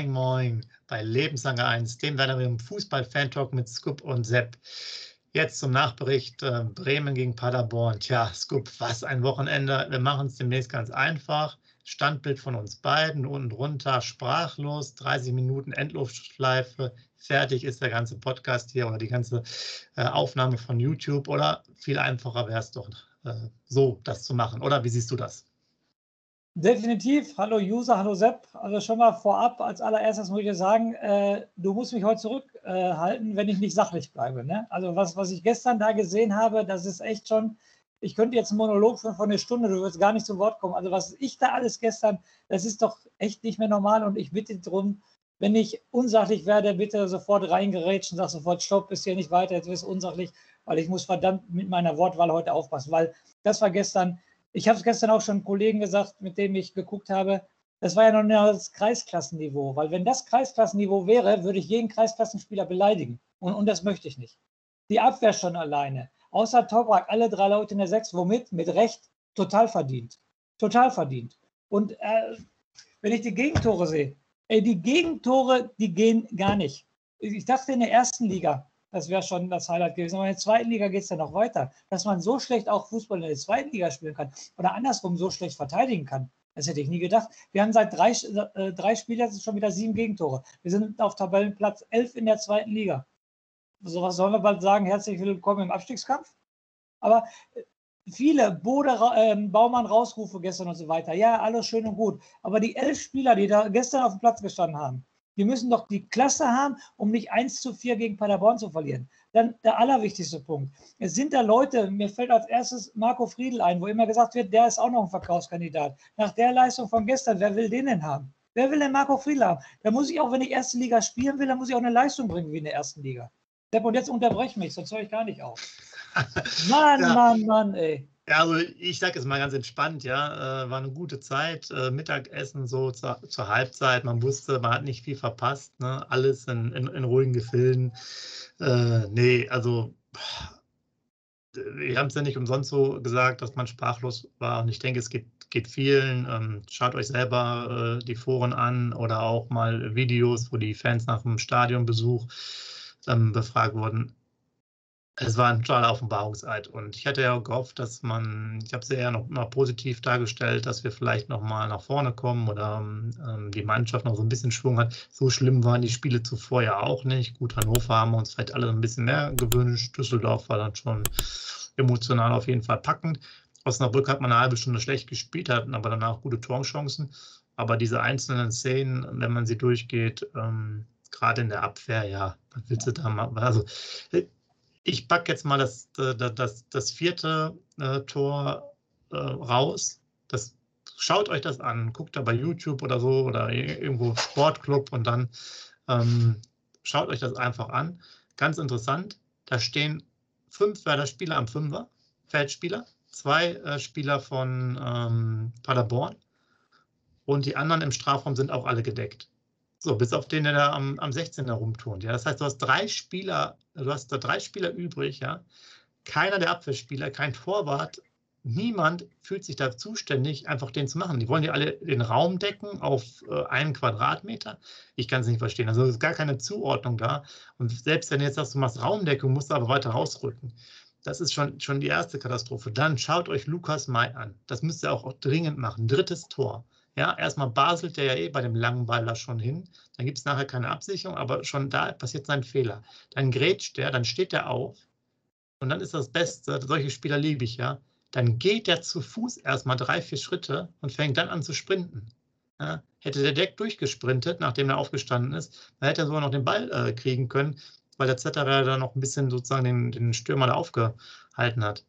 Moin, moin bei Lebenslange 1, dem deinem Fußball-Fan-Talk mit Scoop und Sepp. Jetzt zum Nachbericht äh, Bremen gegen Paderborn. Tja, Scoop, was ein Wochenende. Wir machen es demnächst ganz einfach. Standbild von uns beiden, unten drunter, sprachlos, 30 Minuten Endluftschleife. Fertig ist der ganze Podcast hier oder die ganze äh, Aufnahme von YouTube. Oder viel einfacher wäre es doch äh, so, das zu machen. Oder wie siehst du das? Definitiv. Hallo User, hallo Sepp. Also schon mal vorab, als allererstes muss ich dir sagen, äh, du musst mich heute zurückhalten, äh, wenn ich nicht sachlich bleibe. Ne? Also was, was ich gestern da gesehen habe, das ist echt schon, ich könnte jetzt einen Monolog von, einer Stunde, du wirst gar nicht zu Wort kommen. Also was ich da alles gestern, das ist doch echt nicht mehr normal und ich bitte darum, wenn ich unsachlich werde, bitte sofort reingerätschen, sag sofort Stopp, ist hier nicht weiter, jetzt ist unsachlich, weil ich muss verdammt mit meiner Wortwahl heute aufpassen, weil das war gestern, ich habe es gestern auch schon Kollegen gesagt, mit dem ich geguckt habe. Das war ja noch nicht das Kreisklassenniveau, weil wenn das Kreisklassenniveau wäre, würde ich jeden Kreisklassenspieler beleidigen. Und, und das möchte ich nicht. Die Abwehr schon alleine. Außer Toprak, alle drei Leute in der Sechs, womit? Mit Recht total verdient. Total verdient. Und äh, wenn ich die Gegentore sehe, ey, die Gegentore, die gehen gar nicht. Ich dachte in der ersten Liga, das wäre schon das Highlight gewesen. Aber in der zweiten Liga geht es ja noch weiter. Dass man so schlecht auch Fußball in der zweiten Liga spielen kann oder andersrum so schlecht verteidigen kann. Das hätte ich nie gedacht. Wir haben seit drei, äh, drei Spielen schon wieder sieben Gegentore. Wir sind auf Tabellenplatz elf in der zweiten Liga. So was sollen wir bald sagen? Herzlich willkommen im Abstiegskampf. Aber äh, viele Bode, äh, Baumann Rausrufe gestern und so weiter. Ja, alles schön und gut. Aber die elf Spieler, die da gestern auf dem Platz gestanden haben, die müssen doch die Klasse haben, um nicht 1 zu 4 gegen Paderborn zu verlieren. Dann der allerwichtigste Punkt. Es sind da Leute, mir fällt als erstes Marco Friedl ein, wo immer gesagt wird, der ist auch noch ein Verkaufskandidat. Nach der Leistung von gestern, wer will den denn haben? Wer will denn Marco Friedl haben? Da muss ich auch, wenn ich erste Liga spielen will, dann muss ich auch eine Leistung bringen wie in der ersten Liga. Und jetzt unterbrech mich, sonst höre ich gar nicht auf. Mann, ja. Mann, Mann, ey. Ja, also ich sage es mal ganz entspannt, ja, äh, war eine gute Zeit, äh, Mittagessen so zur, zur, Halbzeit, man wusste, man hat nicht viel verpasst, ne? alles in, in, in ruhigen Gefilden. Äh, nee, also wir haben es ja nicht umsonst so gesagt, dass man sprachlos war und ich denke, es geht, geht vielen. Ähm, schaut euch selber äh, die Foren an oder auch mal Videos, wo die Fans nach dem Stadionbesuch ähm, befragt wurden es war ein totaler Offenbarungseid. Und ich hatte ja gehofft, dass man, ich habe es ja noch mal positiv dargestellt, dass wir vielleicht noch mal nach vorne kommen oder ähm, die Mannschaft noch so ein bisschen Schwung hat. So schlimm waren die Spiele zuvor ja auch nicht. Gut, Hannover haben wir uns vielleicht alle ein bisschen mehr gewünscht. Düsseldorf war dann schon emotional auf jeden Fall packend. Osnabrück hat man eine halbe Stunde schlecht gespielt, hatten aber danach gute Torchancen. Aber diese einzelnen Szenen, wenn man sie durchgeht, ähm, gerade in der Abwehr, ja, was willst du da mal? Also, ich packe jetzt mal das, äh, das, das, das vierte äh, Tor äh, raus. Das, schaut euch das an. Guckt da bei YouTube oder so oder irgendwo Sportclub und dann ähm, schaut euch das einfach an. Ganz interessant. Da stehen fünf Werder-Spieler am Fünfer, Feldspieler, zwei äh, Spieler von ähm, Paderborn und die anderen im Strafraum sind auch alle gedeckt. So, bis auf den, der da am, am 16. herumturnt. Ja, das heißt, du hast drei Spieler, du hast da drei Spieler übrig, ja. Keiner der Abwehrspieler, kein Torwart, niemand fühlt sich da zuständig, einfach den zu machen. Die wollen ja alle den Raum decken auf äh, einen Quadratmeter. Ich kann es nicht verstehen. Also es ist gar keine Zuordnung da. Und selbst wenn jetzt sagst, du machst Raumdeckung, musst du aber weiter rausrücken. Das ist schon, schon die erste Katastrophe. Dann schaut euch Lukas May an. Das müsst ihr auch, auch dringend machen. Drittes Tor. Ja, erstmal baselt der ja eh bei dem langen Ball da schon hin. Dann gibt es nachher keine Absicherung, aber schon da passiert sein Fehler. Dann grätscht der, dann steht er auf. Und dann ist das Beste, solche Spieler liebe ich ja. Dann geht er zu Fuß erstmal drei, vier Schritte und fängt dann an zu sprinten. Ja, hätte der Deck durchgesprintet, nachdem er aufgestanden ist, dann hätte er sogar noch den Ball äh, kriegen können, weil der Zetterer da noch ein bisschen sozusagen den, den Stürmer da aufgehalten hat.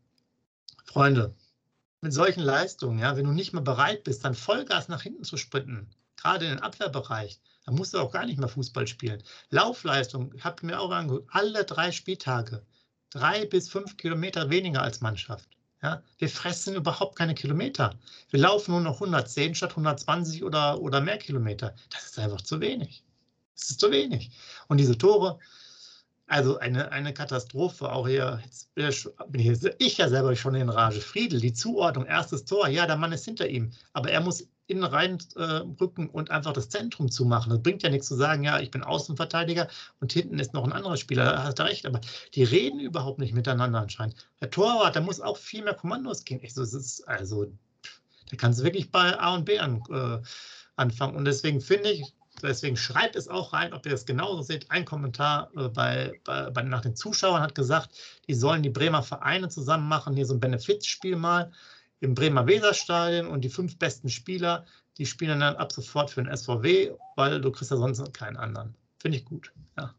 Freunde, mit solchen Leistungen, ja, wenn du nicht mehr bereit bist, dann Vollgas nach hinten zu sprinten, gerade in den Abwehrbereich, dann musst du auch gar nicht mehr Fußball spielen. Laufleistung, ich habe mir auch angeguckt, alle drei Spieltage, drei bis fünf Kilometer weniger als Mannschaft. Ja, wir fressen überhaupt keine Kilometer. Wir laufen nur noch 110 statt 120 oder, oder mehr Kilometer. Das ist einfach zu wenig. Das ist zu wenig. Und diese Tore, also eine, eine Katastrophe. Auch hier, jetzt bin ich, ich ja selber schon in Rage. Friedel, die Zuordnung, erstes Tor, ja, der Mann ist hinter ihm. Aber er muss innen rein äh, und einfach das Zentrum zumachen. Das bringt ja nichts zu sagen, ja, ich bin Außenverteidiger und hinten ist noch ein anderer Spieler, da hast du recht, aber die reden überhaupt nicht miteinander anscheinend. Der Torwart, der muss auch viel mehr Kommandos gehen. Ich so, ist, also, da kannst du wirklich bei A und B an, äh, anfangen. Und deswegen finde ich, deswegen schreibt es auch rein, ob ihr es genauso seht. Ein Kommentar äh, bei, bei, bei, nach den Zuschauern hat gesagt, die sollen die Bremer Vereine zusammen machen, hier so ein Benefizspiel mal im Bremer Weserstadion und die fünf besten Spieler, die spielen dann ab sofort für den SVW, weil du kriegst ja sonst keinen anderen. Finde ich gut. Ja.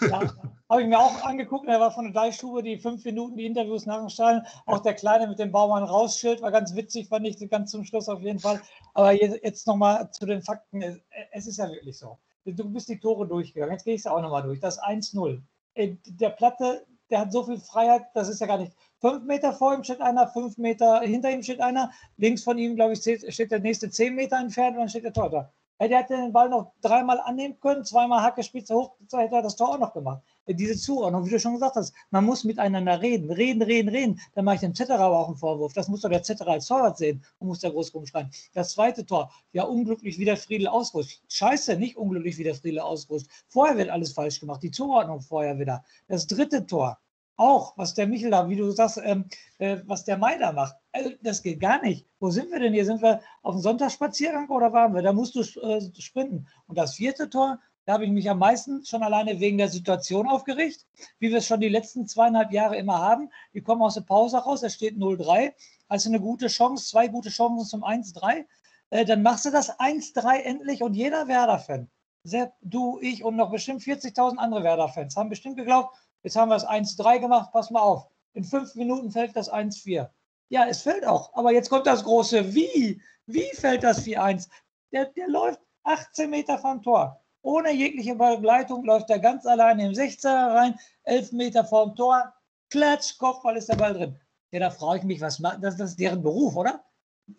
Ja, habe ich mir auch angeguckt. Er war von der Deichstube, die fünf Minuten, die Interviews nach dem. Auch der Kleine mit dem Baumann rausschild war ganz witzig, fand ich ganz zum Schluss auf jeden Fall. Aber jetzt nochmal zu den Fakten. Es ist ja wirklich so. Du bist die Tore durchgegangen. Jetzt gehe ich es auch nochmal durch. Das 1-0. Äh, der Platte, der hat so viel Freiheit, das ist ja gar nicht. Fünf Meter vor ihm steht einer, fünf Meter hinter ihm steht einer. Links von ihm, glaube ich, steht der nächste zehn Meter entfernt und dann steht der Torhüter. Hätte den Ball noch dreimal annehmen können, zweimal Hacke, Spitze hoch, hätte er das Tor auch noch gemacht. Diese Zuordnung, wie du schon gesagt hast, man muss miteinander reden, reden, reden, reden. Dann mache ich dem Zetterer aber auch einen Vorwurf. Das muss doch der Zetterer als Torwart sehen und muss der groß rumschreien. Das zweite Tor, ja, unglücklich wie der Friedel ausrutscht. Scheiße, nicht unglücklich wie der Friedel ausrutscht. Vorher wird alles falsch gemacht, die Zuordnung vorher wieder. Das dritte Tor, auch, was der Michel da, wie du sagst, ähm, äh, was der Mai da macht. Also, das geht gar nicht. Wo sind wir denn hier? Sind wir auf dem Sonntagsspaziergang oder waren wir? Da musst du äh, sprinten. Und das vierte Tor, da habe ich mich am meisten schon alleine wegen der Situation aufgeregt, wie wir es schon die letzten zweieinhalb Jahre immer haben. Die kommen aus der Pause raus, da steht 0-3. Also eine gute Chance, zwei gute Chancen zum 1-3. Äh, dann machst du das 1-3 endlich und jeder Werder-Fan, Sepp, du, ich und noch bestimmt 40.000 andere Werder-Fans haben bestimmt geglaubt, Jetzt haben wir es 1-3 gemacht, pass mal auf. In fünf Minuten fällt das 1-4. Ja, es fällt auch. Aber jetzt kommt das große Wie. Wie fällt das 4-1? Der, der läuft 18 Meter vom Tor. Ohne jegliche Begleitung läuft er ganz alleine im 16er rein, 11 Meter vorm Tor. Klatsch, Kopfball ist der Ball drin. Ja, da frage ich mich, was macht das? Das ist deren Beruf, oder?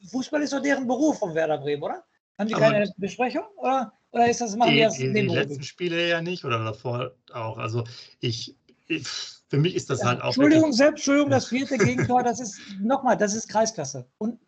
Fußball ist doch deren Beruf vom Werder Bremen, oder? Haben die keine Besprechung? Oder, oder ist das, machen die, die das die, die letzten Spiele ja nicht oder davor auch. Also ich für mich ist das halt auch. Entschuldigung, selbst, Entschuldigung, das vierte Gegentor, das ist nochmal, das ist Kreisklasse. Und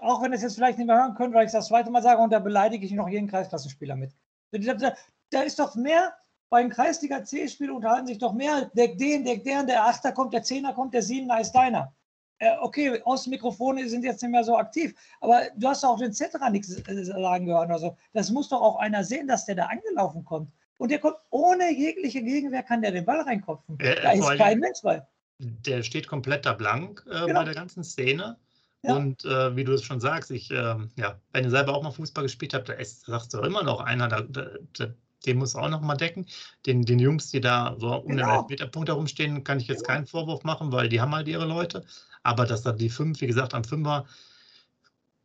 auch wenn ihr es jetzt vielleicht nicht mehr hören könnt, weil ich das zweite Mal sage, und da beleidige ich noch jeden Kreisklassenspieler mit. Da, da ist doch mehr, bei den Kreisliga C-Spielen unterhalten sich doch mehr, Deck den, Deck deren, der Achter kommt, der Zehner kommt, der Siebener ist deiner. Äh, okay, Außenmikrofone sind jetzt nicht mehr so aktiv, aber du hast auch den Zetterer nichts äh, sagen gehört. Also, das muss doch auch einer sehen, dass der da angelaufen kommt. Und der kommt ohne jegliche Gegenwehr, kann der den Ball reinkopfen. Äh, da ist kein Mensch bei. Der steht komplett da blank äh, genau. bei der ganzen Szene. Ja. Und äh, wie du es schon sagst, ich, ähm, ja, wenn ihr selber auch mal Fußball gespielt habt, da ist, sagst du immer noch einer, da, da, den muss auch noch mal decken. Den, den Jungs, die da so um genau. den Elfmeterpunkt herumstehen, kann ich jetzt genau. keinen Vorwurf machen, weil die haben halt ihre Leute. Aber dass da die fünf, wie gesagt, am Fünfer,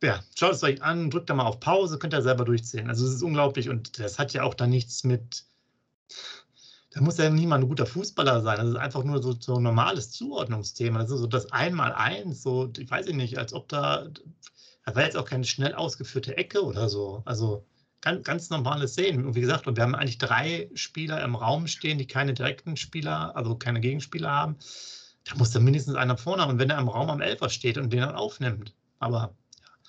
ja, schaut es euch an, drückt da mal auf Pause, könnt ihr selber durchzählen. Also es ist unglaublich und das hat ja auch da nichts mit, da muss ja mal ein guter Fußballer sein. Das ist einfach nur so, so ein normales Zuordnungsthema. Das ist so das Einmal-Eins, so, ich weiß nicht, als ob da, da war jetzt auch keine schnell ausgeführte Ecke oder so. Also ganz, ganz normale Szenen. Und wie gesagt, und wir haben eigentlich drei Spieler im Raum stehen, die keine direkten Spieler, also keine Gegenspieler haben. Da muss da mindestens einer vorne. Und wenn er im Raum am Elfer steht und den dann aufnimmt. Aber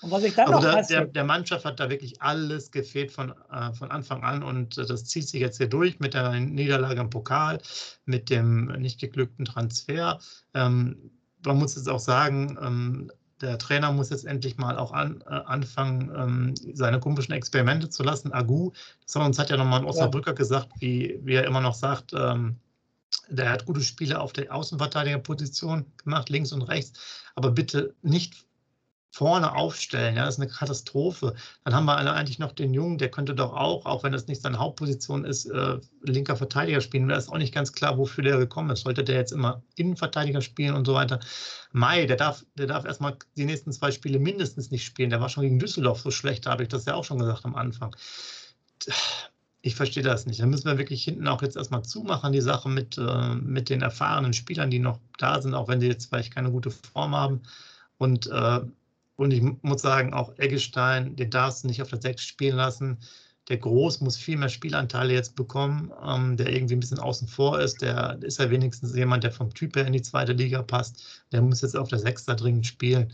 und was ich dann also noch der, der, Mannschaft hat da wirklich alles gefehlt von, äh, von Anfang an und äh, das zieht sich jetzt hier durch mit der Niederlage im Pokal, mit dem nicht geglückten Transfer. Ähm, man muss jetzt auch sagen, ähm, der Trainer muss jetzt endlich mal auch an, äh, anfangen, ähm, seine komischen Experimente zu lassen. Agu, das uns hat ja nochmal ein Osnabrücker ja. gesagt, wie, wie er immer noch sagt, ähm, der hat gute Spiele auf der Außenverteidigerposition gemacht, links und rechts, aber bitte nicht vorne aufstellen. Ja, das ist eine Katastrophe. Dann haben wir eigentlich noch den Jungen, der könnte doch auch, auch wenn das nicht seine Hauptposition ist, äh, linker Verteidiger spielen. Da ist auch nicht ganz klar, wofür der gekommen ist. Sollte der jetzt immer Innenverteidiger spielen und so weiter? Mai, der darf, der darf erstmal die nächsten zwei Spiele mindestens nicht spielen. Der war schon gegen Düsseldorf so schlecht, da habe ich das ja auch schon gesagt am Anfang. Ich verstehe das nicht. Da müssen wir wirklich hinten auch jetzt erstmal zumachen, die Sache mit, äh, mit den erfahrenen Spielern, die noch da sind, auch wenn sie jetzt vielleicht keine gute Form haben. Und äh, und ich muss sagen, auch Eggestein, den darfst du nicht auf der 6 spielen lassen. Der Groß muss viel mehr Spielanteile jetzt bekommen, ähm, der irgendwie ein bisschen außen vor ist. Der ist ja wenigstens jemand, der vom Typ her in die zweite Liga passt. Der muss jetzt auf der 6 da dringend spielen.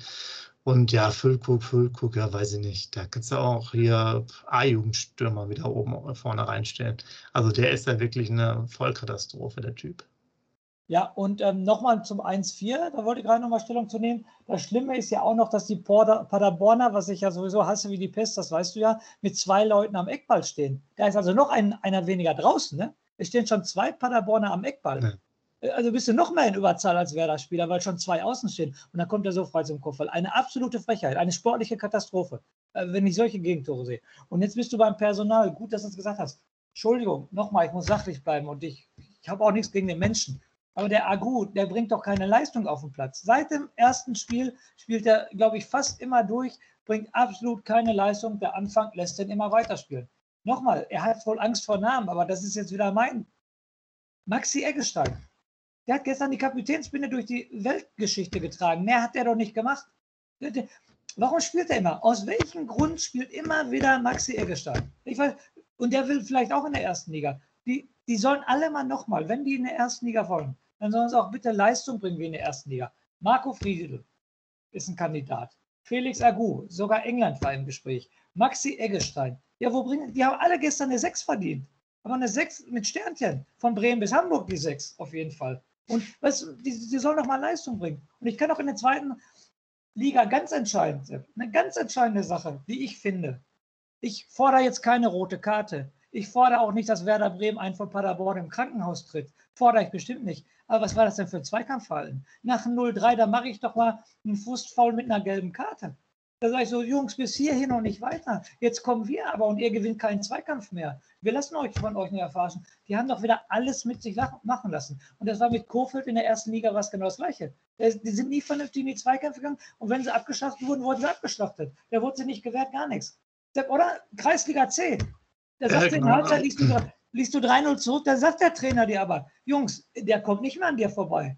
Und ja, Füllkrug, Füllkrug, ja, weiß ich nicht. Da kannst du auch hier A-Jugendstürmer wieder oben vorne reinstellen. Also der ist ja wirklich eine Vollkatastrophe, der Typ. Ja, und ähm, nochmal zum 1-4, da wollte ich gerade nochmal Stellung zu nehmen. Das Schlimme ist ja auch noch, dass die Paderborner, was ich ja sowieso hasse wie die Pest, das weißt du ja, mit zwei Leuten am Eckball stehen. Da ist also noch ein, einer weniger draußen. Ne? Es stehen schon zwei Paderborner am Eckball. Ja. Äh, also bist du noch mehr in Überzahl als Werder-Spieler, weil schon zwei außen stehen. Und dann kommt er so frei zum Kopfball. Eine absolute Frechheit, eine sportliche Katastrophe, äh, wenn ich solche Gegentore sehe. Und jetzt bist du beim Personal. Gut, dass du es gesagt hast. Entschuldigung, nochmal, ich muss sachlich bleiben und ich, ich habe auch nichts gegen den Menschen. Aber der Agu, der bringt doch keine Leistung auf den Platz. Seit dem ersten Spiel spielt er, glaube ich, fast immer durch, bringt absolut keine Leistung. Der Anfang lässt ihn immer weiterspielen. Nochmal, er hat wohl Angst vor Namen, aber das ist jetzt wieder mein. Maxi Eggestein. Der hat gestern die Kapitänsbinde durch die Weltgeschichte getragen. Mehr hat er doch nicht gemacht. Warum spielt er immer? Aus welchem Grund spielt immer wieder Maxi Eggestein? Ich weiß, und der will vielleicht auch in der ersten Liga. Die, die sollen alle mal nochmal, wenn die in der ersten Liga wollen, dann sollen sie auch bitte Leistung bringen wie in der ersten Liga. Marco Friedl ist ein Kandidat. Felix Agu, sogar England war im Gespräch. Maxi Eggestein. Ja, wo bringen die haben alle gestern eine 6 verdient. Aber eine 6 mit Sternchen. Von Bremen bis Hamburg die 6 auf jeden Fall. Und weißt die, die sollen noch mal Leistung bringen. Und ich kann auch in der zweiten Liga ganz entscheidend, eine ganz entscheidende Sache, wie ich finde. Ich fordere jetzt keine rote Karte. Ich fordere auch nicht, dass Werder Bremen einen von Paderborn im Krankenhaus tritt. Fordere ich bestimmt nicht. Aber was war das denn für ein Zweikampfverhalten? Nach 0-3, da mache ich doch mal einen Fußfaul mit einer gelben Karte. Da sage ich so, Jungs, bis hierhin noch nicht weiter. Jetzt kommen wir aber und ihr gewinnt keinen Zweikampf mehr. Wir lassen euch von euch nicht erfahren. Die haben doch wieder alles mit sich machen lassen. Und das war mit Kofeld in der ersten Liga was genau das Gleiche. Die sind nie vernünftig in die Zweikämpfe gegangen und wenn sie abgeschlachtet wurden, wurden sie abgeschlachtet. Da wurde sie nicht gewährt, gar nichts. Oder Kreisliga C. Der sagt, in der Halbzeit liest du, liest du 3-0 zurück, da sagt der Trainer dir aber, Jungs, der kommt nicht mehr an dir vorbei.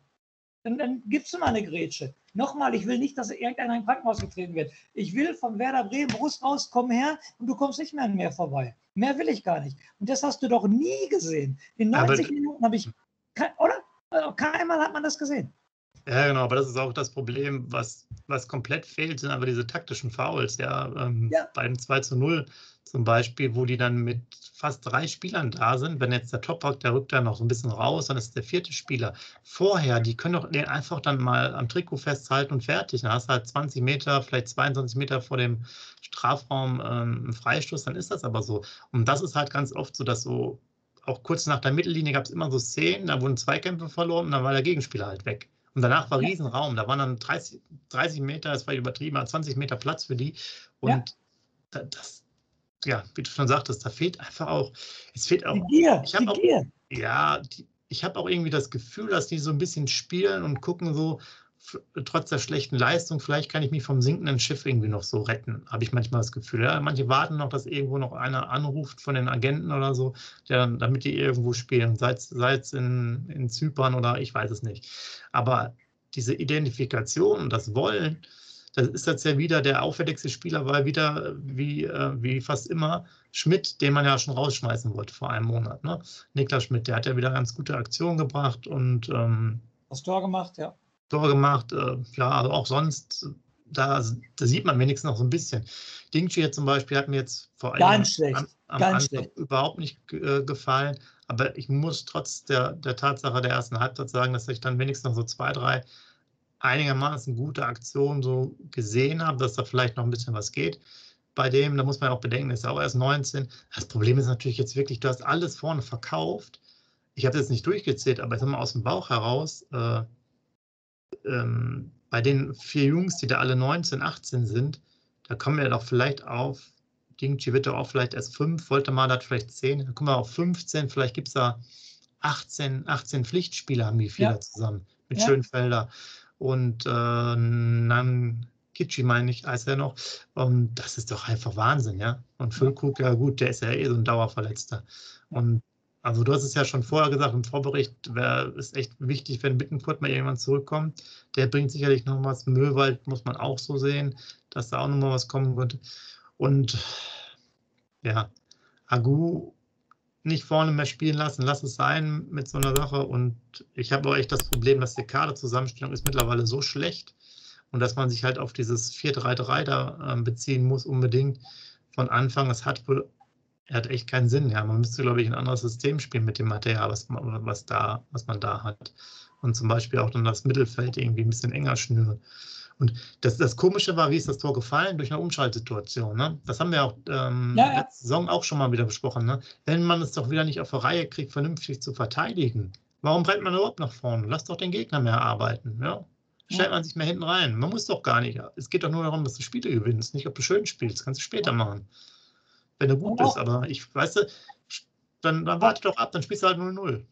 Dann, dann gibst du mal eine Grätsche. Nochmal, ich will nicht, dass irgendeiner im Krankenhaus getreten wird. Ich will von Werder Bremen Brust raus, komm her und du kommst nicht mehr an mir vorbei. Mehr will ich gar nicht. Und das hast du doch nie gesehen. In 90 aber, Minuten habe ich, oder? Also keinmal hat man das gesehen. Ja, genau, aber das ist auch das Problem, was, was komplett fehlt, sind aber diese taktischen Fouls, ja, ähm, ja. bei dem 2 zu 0 zum Beispiel, wo die dann mit fast drei Spielern da sind. Wenn jetzt der Toprak, der rückt dann noch so ein bisschen raus, dann ist der vierte Spieler. Vorher, die können doch den einfach dann mal am Trikot festhalten und fertig. Dann hast du halt 20 Meter, vielleicht 22 Meter vor dem Strafraum ähm, einen Freistoß, dann ist das aber so. Und das ist halt ganz oft so, dass so, auch kurz nach der Mittellinie gab es immer so Szenen, da wurden Zweikämpfe verloren und dann war der Gegenspieler halt weg. Und danach war Riesenraum. Da waren dann 30, 30 Meter, das war übertrieben, 20 Meter Platz für die. Und ja. das, ja, wie du schon sagtest, da fehlt einfach auch, es fehlt auch. Die Gier, ich die auch, Gier. Ja, die, ich habe auch irgendwie das Gefühl, dass die so ein bisschen spielen und gucken so, trotz der schlechten Leistung, vielleicht kann ich mich vom sinkenden Schiff irgendwie noch so retten, habe ich manchmal das Gefühl. Ja, manche warten noch, dass irgendwo noch einer anruft von den Agenten oder so, der, damit die irgendwo spielen, sei es in, in Zypern oder ich weiß es nicht. Aber diese Identifikation und das Wollen, das ist jetzt ja wieder der auffälligste Spieler, weil wieder, wie, äh, wie fast immer, Schmidt, den man ja schon rausschmeißen wollte vor einem Monat. Ne? Niklas Schmidt, der hat ja wieder ganz gute Aktionen gebracht und ähm, das Tor gemacht, ja. Tor gemacht. Äh, ja, also auch sonst, da, da, sieht man wenigstens noch so ein bisschen. Dingchi zum Beispiel hat mir jetzt vor allem am, am Anfang schlecht. überhaupt nicht äh, gefallen. Aber ich muss trotz der, der Tatsache der ersten Halbzeit sagen, dass ich dann wenigstens noch so zwei, drei einigermaßen gute Aktionen so gesehen habe, dass da vielleicht noch ein bisschen was geht. Bei dem, da muss man auch bedenken, ist ja auch erst 19. Das Problem ist natürlich jetzt wirklich, du hast alles vorne verkauft. Ich habe jetzt nicht durchgezählt, aber ich sag mal aus dem Bauch heraus, äh, ähm, bei den vier Jungs, die da alle 19, 18 sind, da kommen wir doch vielleicht auf, Dingchi wird doch auch vielleicht erst 5, Voltemar hat vielleicht 10, dann kommen wir auf 15, vielleicht gibt es da 18, 18 Pflichtspiele haben die vier ja. zusammen mit ja. Schönfelder und äh, dann Kitschi, meine ich, heißt er noch. Und das ist doch einfach Wahnsinn, ja. Und Füllkrug, ja gut, der ist ja eh so ein Dauerverletzter. Und also du hast es ja schon vorher gesagt, im Vorbericht wäre es echt wichtig, wenn Bittenkurt mal irgendwann zurückkommt. Der bringt sicherlich noch was. Möwald muss man auch so sehen, dass da auch noch mal was kommen könnte. Und ja, Agu nicht vorne mehr spielen lassen, lass es sein mit so einer Sache. Und ich habe auch echt das Problem, dass die Kaderzusammenstellung ist mittlerweile so schlecht und dass man sich halt auf dieses 4-3-3 da äh, beziehen muss unbedingt von Anfang. Das hat wohl hat echt keinen Sinn. Ja, man müsste, glaube ich, ein anderes System spielen mit dem Material, was, was, da, was man da hat. Und zum Beispiel auch dann das Mittelfeld irgendwie ein bisschen enger schnüren. Und das, das Komische war, wie ist das Tor gefallen? Durch eine Umschaltsituation. Ne? Das haben wir auch ähm, ja, ja. letzte Saison auch schon mal wieder besprochen. Ne? Wenn man es doch wieder nicht auf der Reihe kriegt, vernünftig zu verteidigen, warum brennt man überhaupt nach vorne? Lass doch den Gegner mehr arbeiten. Ja? Stellt man sich mehr hinten rein. Man muss doch gar nicht. Es geht doch nur darum, dass du Spiele gewinnst, nicht ob du schön spielst. Kannst du später machen. Wenn du gut bist. Aber ich, weißt du, dann, dann warte doch ab, dann spielst du halt 0-0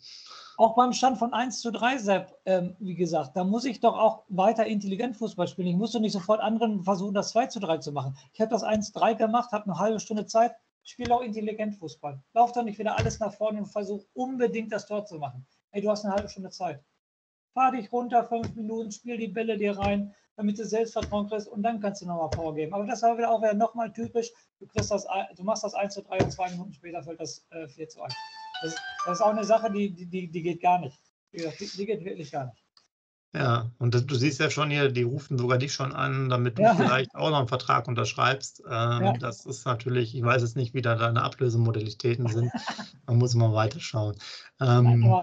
auch beim Stand von 1 zu 3, Sepp, ähm, wie gesagt, da muss ich doch auch weiter intelligent Fußball spielen. Ich muss doch nicht sofort anderen versuchen, das 2 zu 3 zu machen. Ich habe das 1-3 gemacht, habe eine halbe Stunde Zeit, spiele auch intelligent Fußball. Lauf doch nicht wieder alles nach vorne und versuche unbedingt das Tor zu machen. Ey, du hast eine halbe Stunde Zeit. Fahr dich runter, fünf Minuten, spiel die Bälle dir rein, damit du Selbstvertrauen kriegst und dann kannst du nochmal Power geben. Aber das war wieder auch wieder nochmal typisch. Du, kriegst das, du machst das 1 zu 3 und zwei Minuten später fällt das äh, 4 zu 1. Das, das, ist auch eine Sache, die, die, die geht gar nicht. Die, die geht wirklich gar nicht. Ja, und du siehst ja schon hier, die rufen sogar dich schon an, damit du ja. vielleicht auch noch einen Vertrag unterschreibst. Ähm, ja. Das ist natürlich, ich weiß jetzt nicht, wie da deine Ablösemodalitäten sind. Man muss mal weiterschauen. Ähm,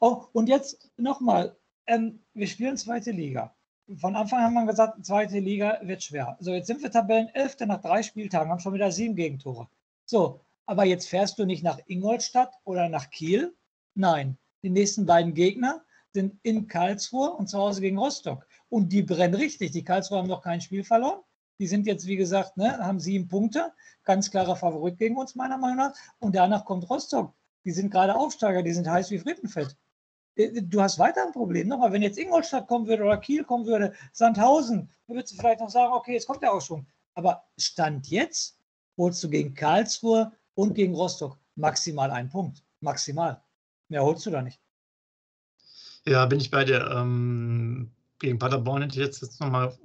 oh, und jetzt nochmal, ähm, wir spielen zweite Liga. Von Anfang an haben wir gesagt, zweite Liga wird schwer. So, jetzt sind wir Tabellen 11. nach drei Spieltagen, haben schon wieder sieben Gegentore. So, aber jetzt fährst du nicht nach Ingolstadt oder nach Kiel. Nein, die nächsten beiden Gegner sind in Karlsruhe und zu Hause gegen Rostock. Und die brennen richtig. Die Karlsruhe haben noch kein Spiel verloren. Die sind jetzt, wie gesagt, ne, haben sieben Punkte. Ganz klarer Favorit gegen uns, meiner Meinung nach. Und danach kommt Rostock. Die sind gerade Aufsteiger, die sind heiß wie Frittenfett. Äh, du hast weiter ein Problem. Nochmal, wenn jetzt Ingolstadt kommen würde oder Kiel kommen würde, Sandhausen, dann würdest du vielleicht noch sagen, okay, jetzt kommt der Aufschwung. Aber Stand jetzt holst du gegen Karlsruhe und gegen Rostock maximal einen Punkt. Maximal. Mehr holst du da nicht. Ja, bin ich bei dir. Ähm, gegen Paderborn hätte ich jetzt, jetzt nochmal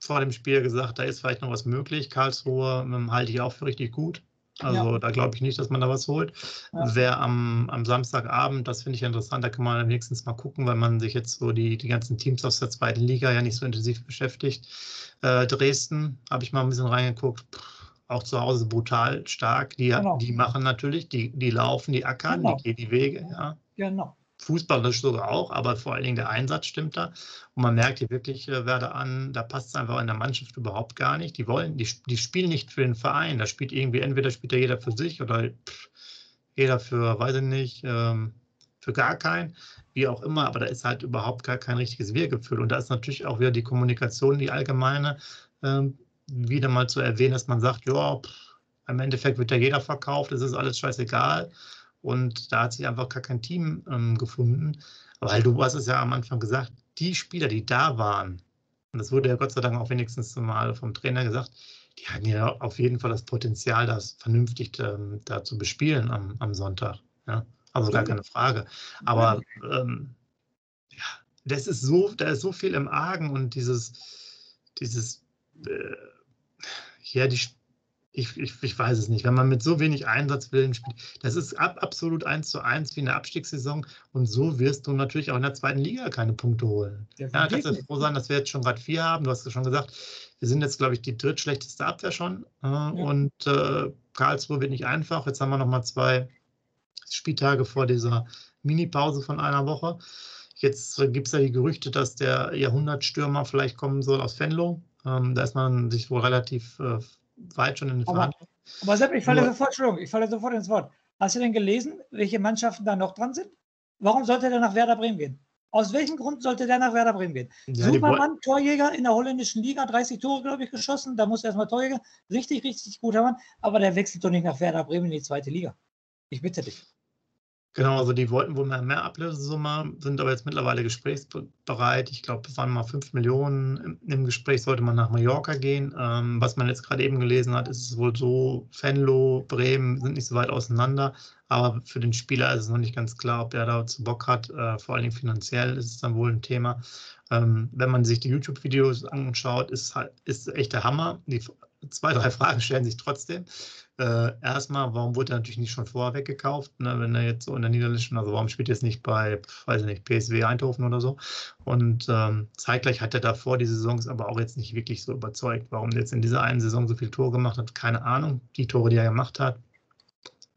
vor dem Spiel gesagt, da ist vielleicht noch was möglich. Karlsruhe ähm, halte ich auch für richtig gut. Also ja. da glaube ich nicht, dass man da was holt. Ja. Wer am, am Samstagabend, das finde ich interessant, da kann man wenigstens mal gucken, weil man sich jetzt so die, die ganzen Teams aus der zweiten Liga ja nicht so intensiv beschäftigt. Äh, Dresden habe ich mal ein bisschen reingeguckt. Auch zu Hause brutal stark. Die, genau. die machen natürlich, die, die laufen, die ackern, genau. die gehen die Wege. Ja. Genau. Fußballerisch sogar auch, aber vor allen Dingen der Einsatz stimmt da. Und man merkt hier wirklich, äh, Werder an, da passt es einfach in der Mannschaft überhaupt gar nicht. Die wollen, die, die spielen nicht für den Verein. Da spielt irgendwie, entweder spielt ja jeder für sich oder pff, jeder für, weiß ich nicht, ähm, für gar keinen, wie auch immer, aber da ist halt überhaupt gar kein richtiges Wir-Gefühl. Und da ist natürlich auch wieder die Kommunikation, die allgemeine, ähm, wieder mal zu erwähnen, dass man sagt, ja, im Endeffekt wird ja jeder verkauft, es ist alles scheißegal. Und da hat sich einfach gar kein Team ähm, gefunden. Weil du hast es ja am Anfang gesagt, die Spieler, die da waren, und das wurde ja Gott sei Dank auch wenigstens mal vom Trainer gesagt, die hatten ja auf jeden Fall das Potenzial, das vernünftig ähm, da zu bespielen am, am Sonntag. Ja? Also gar keine Frage. Aber ähm, ja, das ist so, da ist so viel im Argen und dieses, dieses äh, ja, die, ich, ich, ich weiß es nicht. Wenn man mit so wenig Einsatzwillen spielt, das ist ab, absolut eins zu eins wie eine Abstiegssaison und so wirst du natürlich auch in der zweiten Liga keine Punkte holen. Ja, ja kannst du froh sein, dass wir jetzt schon gerade vier haben. Du hast es schon gesagt, wir sind jetzt, glaube ich, die drittschlechteste Abwehr schon äh, ja. und äh, Karlsruhe wird nicht einfach. Jetzt haben wir noch mal zwei Spieltage vor dieser Mini-Pause von einer Woche. Jetzt gibt es ja die Gerüchte, dass der Jahrhundertstürmer vielleicht kommen soll aus Venlo. Ähm, da ist man sich wohl relativ äh, weit schon in den Aber, aber Sepp, ich falle, sofort, Entschuldigung, ich falle sofort ins Wort. Hast du denn gelesen, welche Mannschaften da noch dran sind? Warum sollte der nach Werder Bremen gehen? Aus welchem Grund sollte der nach Werder Bremen gehen? Ja, Supermann, Torjäger in der holländischen Liga, 30 Tore, glaube ich, geschossen. Da muss erstmal Torjäger. Richtig, richtig guter Mann. Aber der wechselt doch nicht nach Werder Bremen in die zweite Liga. Ich bitte dich. Genau, also die wollten wohl mehr, mehr Ablösesumme, sind aber jetzt mittlerweile gesprächsbereit. Ich glaube, es waren mal 5 Millionen. Im, Gespräch sollte man nach Mallorca gehen. Ähm, was man jetzt gerade eben gelesen hat, ist es wohl so, Fenlo, Bremen sind nicht so weit auseinander. Aber für den Spieler ist es noch nicht ganz klar, ob er dazu Bock hat. Äh, vor allen Dingen finanziell ist es dann wohl ein Thema. Ähm, wenn man sich die YouTube-Videos anschaut, ist halt ist echt der Hammer. Die zwei, drei Fragen stellen sich trotzdem. Äh, erstmal, warum wurde er natürlich nicht schon vorher weggekauft, ne, wenn er jetzt so in der niederländischen, also warum spielt er jetzt nicht bei, weiß ich nicht, PSW Eindhoven oder so? Und ähm, zeitgleich hat er davor die Saisons aber auch jetzt nicht wirklich so überzeugt. Warum er jetzt in dieser einen Saison so viele Tore gemacht hat, keine Ahnung. Die Tore, die er gemacht hat,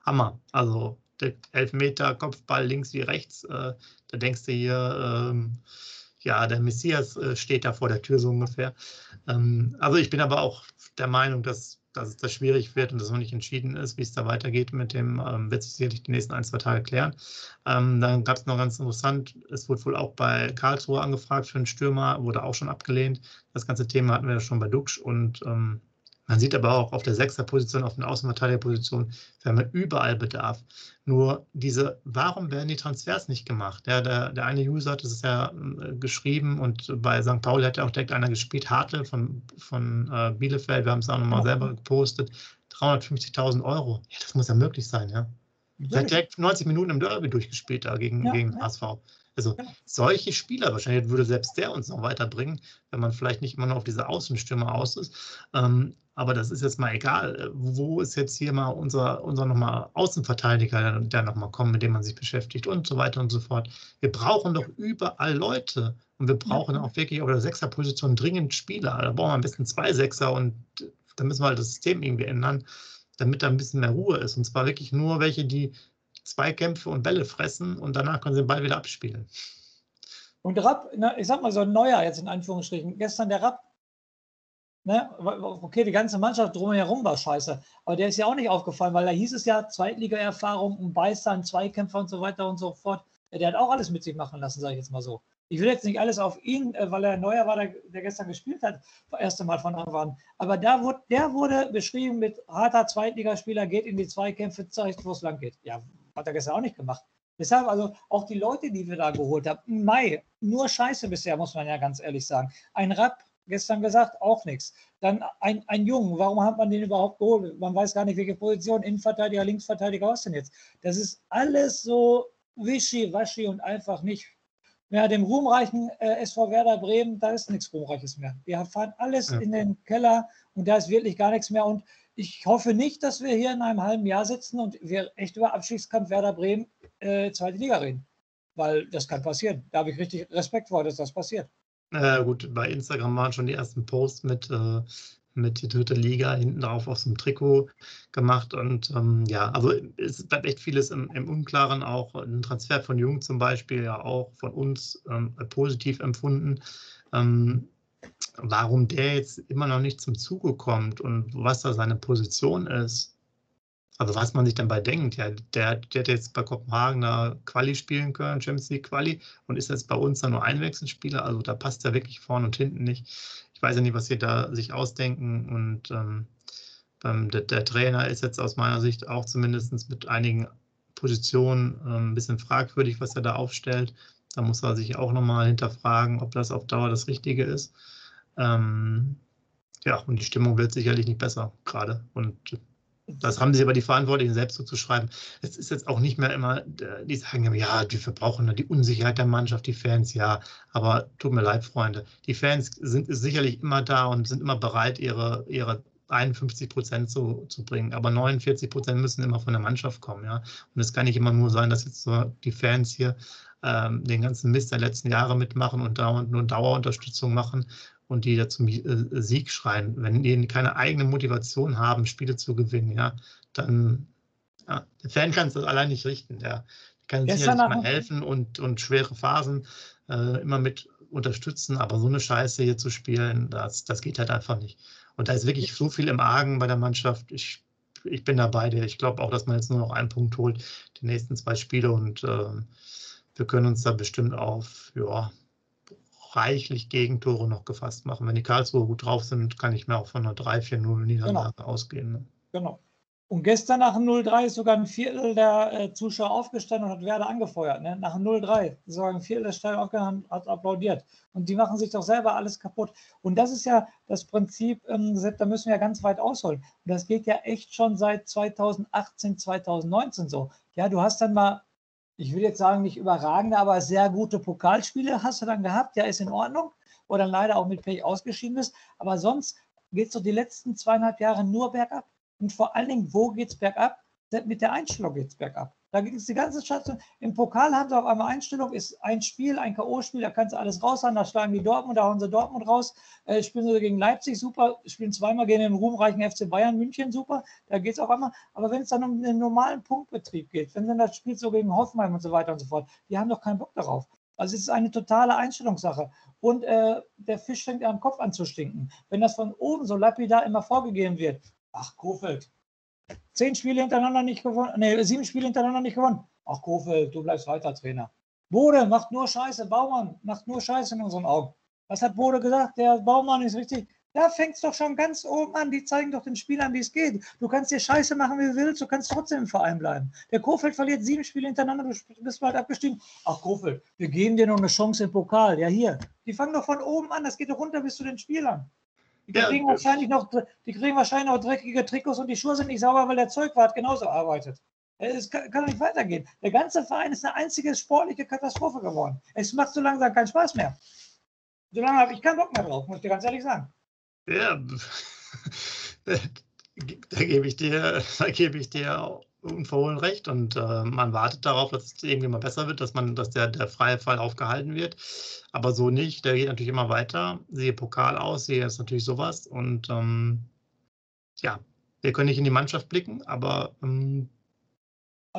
Hammer. Also der Elfmeter, Kopfball links wie rechts, äh, da denkst du hier, ähm, ja, der Messias äh, steht da vor der Tür so ungefähr. Ähm, also ich bin aber auch der Meinung, dass dass es da schwierig wird und das noch nicht entschieden ist, wie es da weitergeht mit dem, ähm, wird sich sicherlich die nächsten ein, zwei Tage klären. Ähm, dann gab es noch ganz interessant, es wurde wohl auch bei Karlsruhe angefragt für einen Stürmer, wurde auch schon abgelehnt. Das ganze Thema hatten wir ja schon bei Duxch und ähm, man sieht aber auch auf der Sechserposition, auf den Außenverteidigerposition, wir haben überall Bedarf. Nur diese, warum werden die Transfers nicht gemacht? Ja, der, der eine User hat es ja äh, geschrieben und bei St. Pauli hat ja auch direkt einer gespielt, Hartl von, von äh, Bielefeld, wir haben es auch nochmal selber gepostet, 350.000 Euro. Ja, das muss ja möglich sein, ja. Er hat direkt 90 Minuten im Derby durchgespielt da gegen, ja, gegen ja. HSV. Also solche Spieler, wahrscheinlich würde selbst der uns noch weiterbringen, wenn man vielleicht nicht immer nur auf diese Außenstürmer aus ist. Ähm, aber das ist jetzt mal egal. Wo ist jetzt hier mal unser, unser nochmal Außenverteidiger, der, nochmal kommt, mit dem man sich beschäftigt und so weiter und so fort. Wir brauchen doch überall Leute. Und wir brauchen auch wirklich auf der Sechserposition dringend Spieler. Da brauchen wir am besten zwei Sechser und da müssen wir halt das System irgendwie ändern, damit da ein bisschen mehr Ruhe ist. Und zwar wirklich nur welche, die Zweikämpfe und Bälle fressen und danach können sie den Ball wieder abspielen. Und Rapp, ich sag mal so ein neuer jetzt in Anführungsstrichen, gestern der Rapp, ne, okay, die ganze Mannschaft drumherum war scheiße, aber der ist ja auch nicht aufgefallen, weil da hieß es ja Zweitliga-Erfahrung, ein Beißer, ein Zweikämpfer und so weiter und so fort. Der hat auch alles mit sich machen lassen, sage ich jetzt mal so. Ich will jetzt nicht alles auf ihn, äh, weil er neuer war, der, der gestern gespielt hat, das erste Mal von Anfang an. Aber da wurde, der wurde beschrieben mit harter Zweitligaspieler, geht in die Zweikämpfe, zeigt, wo es lang geht. Ja, hat er gestern auch nicht gemacht. Deshalb also auch die Leute, die wir da geholt haben, Mai, nur Scheiße bisher, muss man ja ganz ehrlich sagen. Ein Rapp, gestern gesagt, auch nichts. Dann ein, ein Jungen, warum hat man den überhaupt geholt? Man weiß gar nicht, welche Position, Innenverteidiger, Linksverteidiger, was denn jetzt? Das ist alles so wischiwaschi und einfach nicht. Ja, dem ruhmreichen äh, SV Werder Bremen, da ist nichts Ruhmreiches mehr. Wir fahren alles ja. in den Keller und da ist wirklich gar nichts mehr. Und ich hoffe nicht, dass wir hier in einem halben Jahr sitzen und wir echt über Abstiegskampf Werder Bremen äh, zweite Liga reden. Weil das kann passieren. Da habe ich richtig Respekt vor, dass das passiert. Äh, gut, bei Instagram waren schon die ersten Posts mit, äh, mit die dritte Liga hinten drauf auf so einem Trikot gemacht. Und ähm, ja, also es bleibt echt vieles im, im, Unklaren. Auch ein Transfer von Jung zum Beispiel, ja auch von uns ähm, positiv empfunden. Ähm, warum der jetzt immer noch nicht zum Zuge kommt und was da seine Position ist. Also was man sich dann bei denkt, ja, der, der hat jetzt bei Kopenhagen eine Quali spielen können, Champions League Quali, und ist jetzt bei uns dann nur Einwechselspieler. Also da passt er wirklich vorne und hinten nicht. Ich weiß ja nicht, was sie da sich ausdenken. Und ähm, der, der, Trainer ist jetzt aus meiner Sicht auch zumindest mit einigen Positionen ähm, ein bisschen fragwürdig, was er da aufstellt. Da muss er sich auch nochmal hinterfragen, ob das auf Dauer das Richtige ist. Ähm, ja, und die Stimmung wird sicherlich nicht besser gerade. Und das haben sie aber die Verantwortlichen selbst so zu schreiben. Es ist jetzt auch nicht mehr immer, die sagen, ja, wir brauchen die Unsicherheit der Mannschaft, die Fans, ja. Aber tut mir leid, Freunde. Die Fans sind sicherlich immer da und sind immer bereit, ihre, ihre 51 Prozent zu, zu bringen. Aber 49 Prozent müssen immer von der Mannschaft kommen, ja. Und es kann nicht immer nur sein, dass jetzt so die Fans hier ähm, den ganzen Mist der letzten Jahre mitmachen und dauernd nur Dauerunterstützung machen und die da zum äh, Sieg schreien. Wenn die keine eigene Motivation haben, Spiele zu gewinnen, ja, dann ja, der Fan kann es allein nicht richten. Der kann sicherlich mal helfen und, und schwere Phasen äh, immer mit unterstützen, aber so eine Scheiße hier zu spielen, das, das geht halt einfach nicht. Und da ist wirklich so viel im Argen bei der Mannschaft. Ich, ich bin da bei dir. Ich glaube auch, dass man jetzt nur noch einen Punkt holt, die nächsten zwei Spiele und äh, wir können uns da bestimmt auf ja, reichlich Gegentore noch gefasst machen. Wenn die Karlsruhe gut drauf sind, kann ich mir auch von einer 3-4-0 Niederlage genau. ausgehen. Ne? Genau. Und gestern nach dem 0-3 ist sogar ein Viertel der äh, Zuschauer aufgestanden und hat Werder angefeuert. Ne? Nach dem 0-3 ist sogar ein Viertel der Stadion aufgestanden und hat applaudiert. Und die machen sich doch selber alles kaputt. Und das ist ja das Prinzip, ähm, da müssen wir ja ganz weit ausholen. Und das geht ja echt schon seit 2018, 2019 so. Ja, du hast dann mal, ich will jetzt sagen, nicht überragende, aber sehr gute Pokalspiele hast du dann gehabt. Ja, ist in Ordnung. Oder leider auch mit Pech ausgeschieden ist. Aber sonst geht es so die letzten zweieinhalb Jahre nur bergab. Und vor allen Dingen, wo geht es bergab? Mit der Einstellung geht es bergab. Da gibt es die ganze Station. Im Pokal haben sie auf einmal Einstellung, ist ein Spiel, ein K.O.-Spiel, da kannst du alles raushauen, da schlagen die Dortmund, da hauen sie Dortmund raus, äh, spielen sie gegen Leipzig super, spielen zweimal gegen den ruhmreichen FC Bayern München super, da geht es auf einmal. Aber wenn es dann um den normalen Punktbetrieb geht, wenn dann das Spiel so gegen Hoffenheim und so weiter und so fort, die haben doch keinen Bock darauf. Also es ist eine totale Einstellungssache. Und äh, der Fisch fängt am Kopf an zu stinken. Wenn das von oben so lapidar immer vorgegeben wird, ach Kofeld, zehn Spiele hintereinander nicht gewonnen, nee, sieben Spiele hintereinander nicht gewonnen. Ach Kofeld, du bleibst weiter Trainer. Bode macht nur Scheiße, Baumann macht nur Scheiße in unseren Augen. Was hat Bode gesagt? Der Baumann ist richtig. Da fängt es doch schon ganz oben an. Die zeigen doch den Spielern, wie es geht. Du kannst dir Scheiße machen, wie du willst. Du kannst trotzdem im Verein bleiben. Der Kofeld verliert sieben Spiele hintereinander. Du bist bald abgestiegen. Ach, Kofeld, wir geben dir noch eine Chance im Pokal. Ja, hier. Die fangen doch von oben an. Das geht doch runter bis zu den Spielern. Die, ja, kriegen wahrscheinlich noch, die kriegen wahrscheinlich noch dreckige Trikots und die Schuhe sind nicht sauber, weil der Zeugwart genauso arbeitet. Es kann, kann nicht weitergehen. Der ganze Verein ist eine einzige sportliche Katastrophe geworden. Es macht so langsam keinen Spaß mehr. So lange habe ich keinen Bock mehr drauf, muss ich dir ganz ehrlich sagen. Ja, da gebe ich dir, da gebe ich dir unverhohlen recht und äh, man wartet darauf, dass es irgendwie mal besser wird, dass man, dass der, der freie Fall aufgehalten wird. Aber so nicht, der geht natürlich immer weiter. Sehe Pokal aus, sehe jetzt natürlich sowas. Und ähm, ja, wir können nicht in die Mannschaft blicken, aber ähm,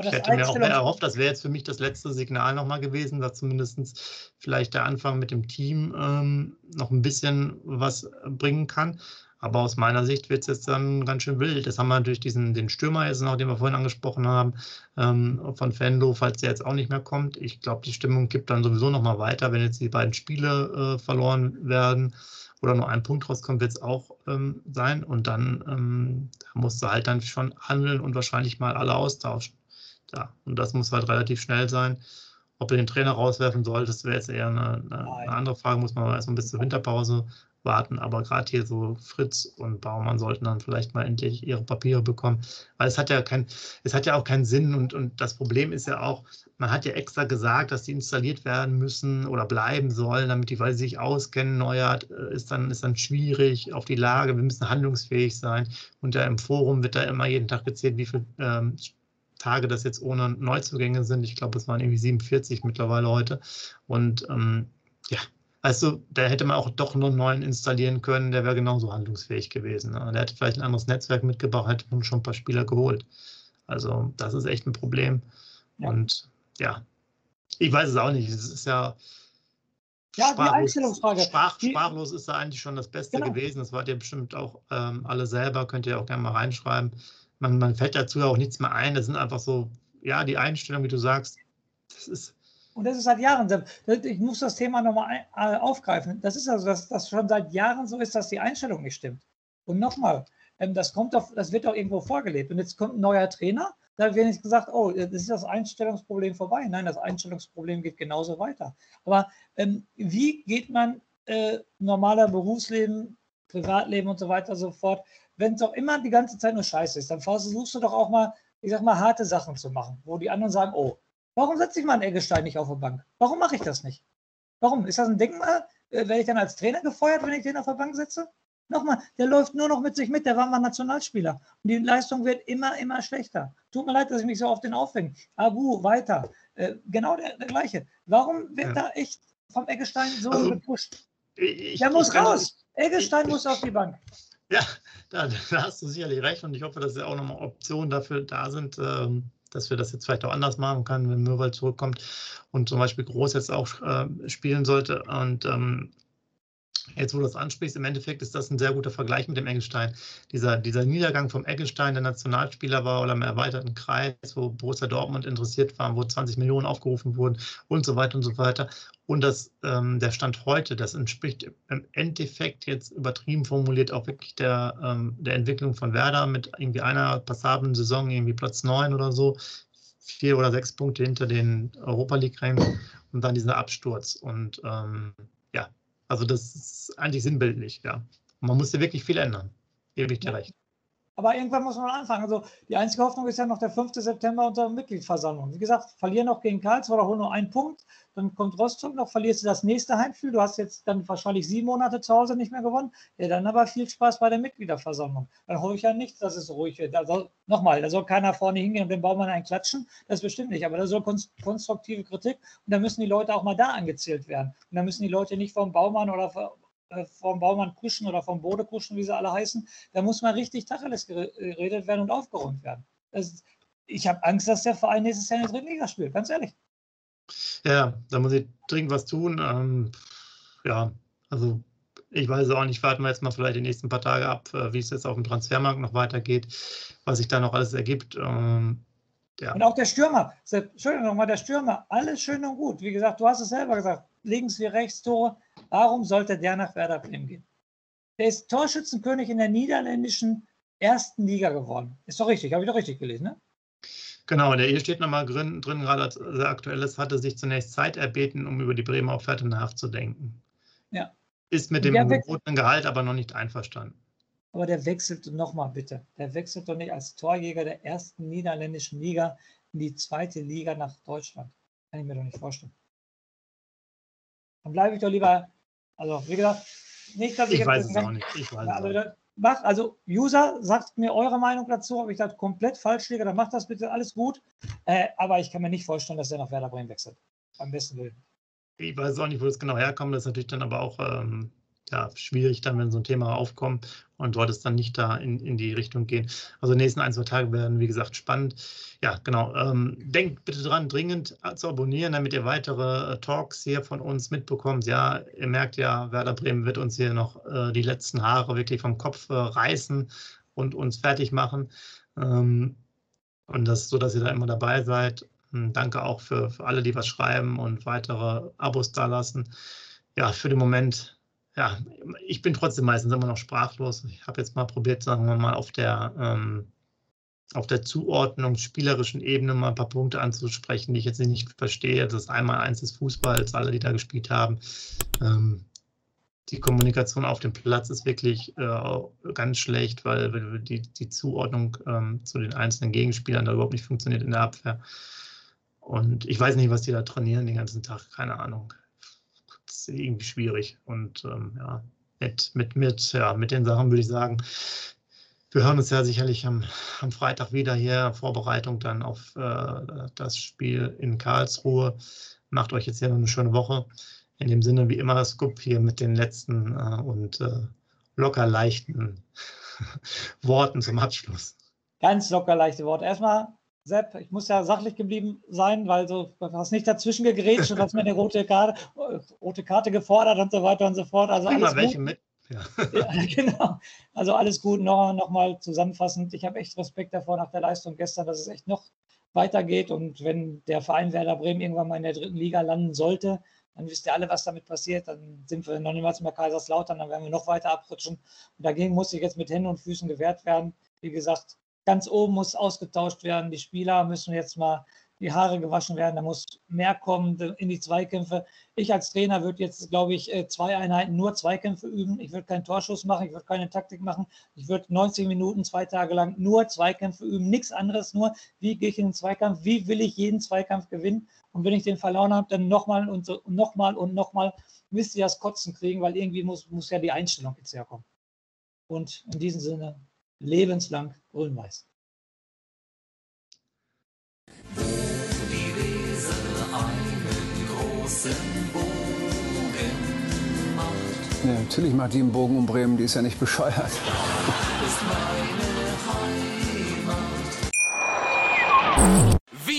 ich hätte mir auch erhofft, das wäre jetzt für mich das letzte Signal nochmal gewesen, dass zumindest vielleicht der Anfang mit dem Team ähm, noch ein bisschen was bringen kann. Aber aus meiner Sicht wird es jetzt dann ganz schön wild. Das haben wir natürlich diesen, den Stürmer jetzt noch, den wir vorhin angesprochen haben, ähm, von Fendo, falls der jetzt auch nicht mehr kommt. Ich glaube, die Stimmung kippt dann sowieso nochmal weiter, wenn jetzt die beiden Spiele äh, verloren werden oder nur ein Punkt rauskommt, wird es auch ähm, sein. Und dann ähm, musst du halt dann schon handeln und wahrscheinlich mal alle austauschen. Ja, und das muss halt relativ schnell sein. Ob du den Trainer rauswerfen solltest, wäre jetzt eher eine, eine, eine, andere Frage, muss man erstmal bis zur Winterpause warten. Aber gerade hier so Fritz und Baumann sollten dann vielleicht mal endlich ihre Papiere bekommen. Weil es hat ja kein, es hat ja auch keinen Sinn und, und das Problem ist ja auch, man hat ja extra gesagt, dass die installiert werden müssen oder bleiben sollen, damit die, weil sie sich auskennen, Neuert äh, ist dann, ist dann schwierig auf die Lage, wir müssen handlungsfähig sein. Und ja im Forum wird da immer jeden Tag gezählt, wie viele ähm, Tage das jetzt ohne Neuzugänge sind. Ich glaube, es waren irgendwie 47 mittlerweile heute. Und ähm, ja, also da hätte man auch doch noch einen neuen installieren können, der wäre genauso handlungsfähig gewesen. Ne? Der hätte vielleicht ein anderes Netzwerk mitgebracht, hätte man schon ein paar Spieler geholt. Also das ist echt ein Problem. Ja. Und ja, ich weiß es auch nicht. Es ist ja. Ja, sprachlos, die Einstellungsfrage. Sprach, sprachlos ist da eigentlich schon das Beste genau. gewesen. Das wart ihr bestimmt auch ähm, alle selber, könnt ihr auch gerne mal reinschreiben. Man, man fällt dazu ja auch nichts mehr ein. Das sind einfach so, ja, die Einstellung, wie du sagst, das ist und das ist seit Jahren. Ich muss das Thema nochmal äh, aufgreifen. Das ist also, dass das schon seit Jahren so ist, dass die Einstellung nicht stimmt. Und nochmal, ähm, das das wird doch irgendwo vorgelebt. Und jetzt kommt ein neuer Trainer, da wird nicht gesagt, oh, das ist das Einstellungsproblem vorbei. Nein, das Einstellungsproblem geht genauso weiter. Aber ähm, wie geht man äh, normaler Berufsleben, Privatleben und so weiter so fort, wenn es doch immer die ganze Zeit nur Scheiße ist, dann versuchst du doch auch mal, ich sag mal, harte Sachen zu machen, wo die anderen sagen, oh, Warum setze ich mal einen Eggestein nicht auf der Bank? Warum mache ich das nicht? Warum? Ist das ein Denkmal? Äh, werde ich dann als Trainer gefeuert, wenn ich den auf der Bank setze? Nochmal, der läuft nur noch mit sich mit, der war mal Nationalspieler. Und die Leistung wird immer, immer schlechter. Tut mir leid, dass ich mich so auf den aufhänge. Agu, weiter. Äh, genau der, der, gleiche. Warum wird ja. da echt vom Eggestein so also, gepusht? Ich, der muss raus. Eggestein muss auf die Bank. Ja, da, da, hast du sicherlich recht und ich hoffe, dass ja auch nochmal Optionen dafür da sind. Ähm dass wir das jetzt vielleicht auch anders machen können, wenn Mirwald zurückkommt und zum Beispiel Groß jetzt auch äh, spielen sollte. Und ähm, Jetzt, wo du das ansprichst, im Endeffekt ist das ein sehr guter Vergleich mit dem Eggestein. Dieser, dieser Niedergang vom Eggestein, der Nationalspieler war oder im erweiterten Kreis, wo Borussia Dortmund interessiert war, wo 20 Millionen aufgerufen wurden und so weiter und so weiter. Und das, ähm, der Stand heute, das entspricht im Endeffekt jetzt übertrieben formuliert auch wirklich der, ähm, der Entwicklung von Werder mit irgendwie einer passablen Saison, irgendwie Platz 9 oder so, vier oder sechs Punkte hinter den Europa League-Rängen und dann dieser Absturz. Und ähm, ja, also das ist eigentlich sinnbildlich, ja. man muss ja wirklich viel ändern. Gebe ich dir recht. Aber irgendwann muss man anfangen. Also die einzige Hoffnung ist ja noch der 5. September unter Mitgliedsversammlung. Wie gesagt, verlieren noch gegen Karlsruhe oder holen nur einen Punkt. Dann kommt Rostock noch, verlierst du das nächste Heimspiel. Du hast jetzt dann wahrscheinlich sieben Monate zu Hause nicht mehr gewonnen. Ja, dann aber viel Spaß bei der Mitgliederversammlung. Dann hole ich ja nichts, dass es ruhig wird. Also nochmal, da soll keiner vorne hingehen und den Baumann einen klatschen. Das bestimmt nicht. Aber da soll konstruktive Kritik und da müssen die Leute auch mal da angezählt werden. Und da müssen die Leute nicht vom Baumann oder vom Baumann kuschen oder vom Bode kuschen, wie sie alle heißen, da muss mal richtig Tacheles geredet werden und aufgeräumt werden. Das, ich habe Angst, dass der Verein nächstes Jahr in der dritten Liga spielt, ganz ehrlich. Ja, da muss ich dringend was tun. Ähm, ja, also ich weiß auch nicht, warten wir jetzt mal vielleicht die nächsten paar Tage ab, äh, wie es jetzt auf dem Transfermarkt noch weitergeht, was sich da noch alles ergibt. Ähm, ja. Und auch der Stürmer, Entschuldigung nochmal, der Stürmer, alles schön und gut. Wie gesagt, du hast es selber gesagt, links wie rechts Tore. Warum sollte der nach Werder Bremen gehen? Der ist Torschützenkönig in der niederländischen ersten Liga geworden. Ist doch richtig, habe ich doch richtig gelesen, ne? Genau, der hier steht nochmal drin, drin gerade als sehr aktuelles, hatte sich zunächst Zeit erbeten, um über die Bremer Offerte nachzudenken. Ja. Ist mit dem gebotenen Gehalt aber noch nicht einverstanden. Aber der wechselt nochmal bitte. Der wechselt doch nicht als Torjäger der ersten niederländischen Liga in die zweite Liga nach Deutschland. Kann ich mir doch nicht vorstellen. Dann bleibe ich doch lieber, also wie gesagt, nicht, dass ich. Ich weiß es auch nicht. Ich weiß also, es macht, also User, sagt mir eure Meinung dazu, ob ich das komplett falsch liege, dann macht das bitte alles gut. Äh, aber ich kann mir nicht vorstellen, dass er nach Werder Bremen wechselt. Am besten Willen. Ich weiß auch nicht, wo das genau herkommt. Das ist natürlich dann aber auch ähm, ja, schwierig dann, wenn so ein Thema aufkommt und sollte es dann nicht da in, in die Richtung gehen. Also die nächsten ein, zwei Tage werden, wie gesagt, spannend. Ja, genau. Ähm, denkt bitte dran, dringend zu abonnieren, damit ihr weitere äh, Talks hier von uns mitbekommt. Ja, ihr merkt ja, Werder Bremen wird uns hier noch äh, die letzten Haare wirklich vom Kopf äh, reißen und uns fertig machen. Ähm, und das so, dass ihr da immer dabei seid. Und danke auch für, für alle, die was schreiben und weitere Abos da lassen. Ja, für den Moment ja, ich bin trotzdem meistens immer noch sprachlos. Ich habe jetzt mal probiert, sagen wir mal, auf der, ähm, auf der Zuordnung spielerischen Ebene mal ein paar Punkte anzusprechen, die ich jetzt nicht verstehe. Das einmal eins des Fußballs, alle, die da gespielt haben. Ähm, die Kommunikation auf dem Platz ist wirklich äh, ganz schlecht, weil die, die Zuordnung ähm, zu den einzelnen Gegenspielern da überhaupt nicht funktioniert in der Abwehr. Und ich weiß nicht, was die da trainieren den ganzen Tag, keine Ahnung irgendwie schwierig. Und ähm, ja, mit, mit, mit, ja, mit den Sachen würde ich sagen, wir hören uns ja sicherlich am, am Freitag wieder hier, Vorbereitung dann auf äh, das Spiel in Karlsruhe. Macht euch jetzt hier noch eine schöne Woche. In dem Sinne, wie immer, Scoop hier mit den letzten äh, und äh, locker leichten Worten zum Abschluss. Ganz locker leichte Worte. Erstmal Sepp, ich muss ja sachlich geblieben sein, weil du hast nicht dazwischen gegrätscht und hast mir eine rote Karte, rote Karte gefordert und so weiter und so fort. Also alles welche gut. mit. Ja. ja. genau. Also alles gut. Noch, noch mal zusammenfassend. Ich habe echt Respekt davor nach der Leistung gestern, dass es echt noch weitergeht. Und wenn der Verein Werder Bremen irgendwann mal in der dritten Liga landen sollte, dann wisst ihr alle, was damit passiert. Dann sind wir noch niemals mehr Kaiserslautern, dann werden wir noch weiter abrutschen. Und dagegen muss ich jetzt mit Händen und Füßen gewehrt werden. Wie gesagt, ganz oben muss ausgetauscht werden. Die Spieler müssen jetzt mal die Haare gewaschen werden. Da muss mehr kommen in die Zweikämpfe. Ich als Trainer würde jetzt, glaube ich, äh, zwei Einheiten nur Zweikämpfe üben. Ich würde keinen Torschuss machen, ich würde keine Taktik machen. Ich würde 90 Minuten, zwei Tage lang nur Zweikämpfe üben, nichts anderes, nur wie gehe ich in den Zweikampf, wie will ich jeden Zweikampf gewinnen. Und wenn ich den verloren habe, dann nochmal und so, nochmal und nochmal, müsst ihr das Kotzen kriegen, weil irgendwie muss, muss ja die Einstellung jetzt herkommen. Und in diesem Sinne, lebenslang grün-weiß. Wo die Weser einen großen Bogen macht. Ja, natürlich macht die einen Bogen um Bremen, die ist ja nicht bescheuert. Ist meine Heimat.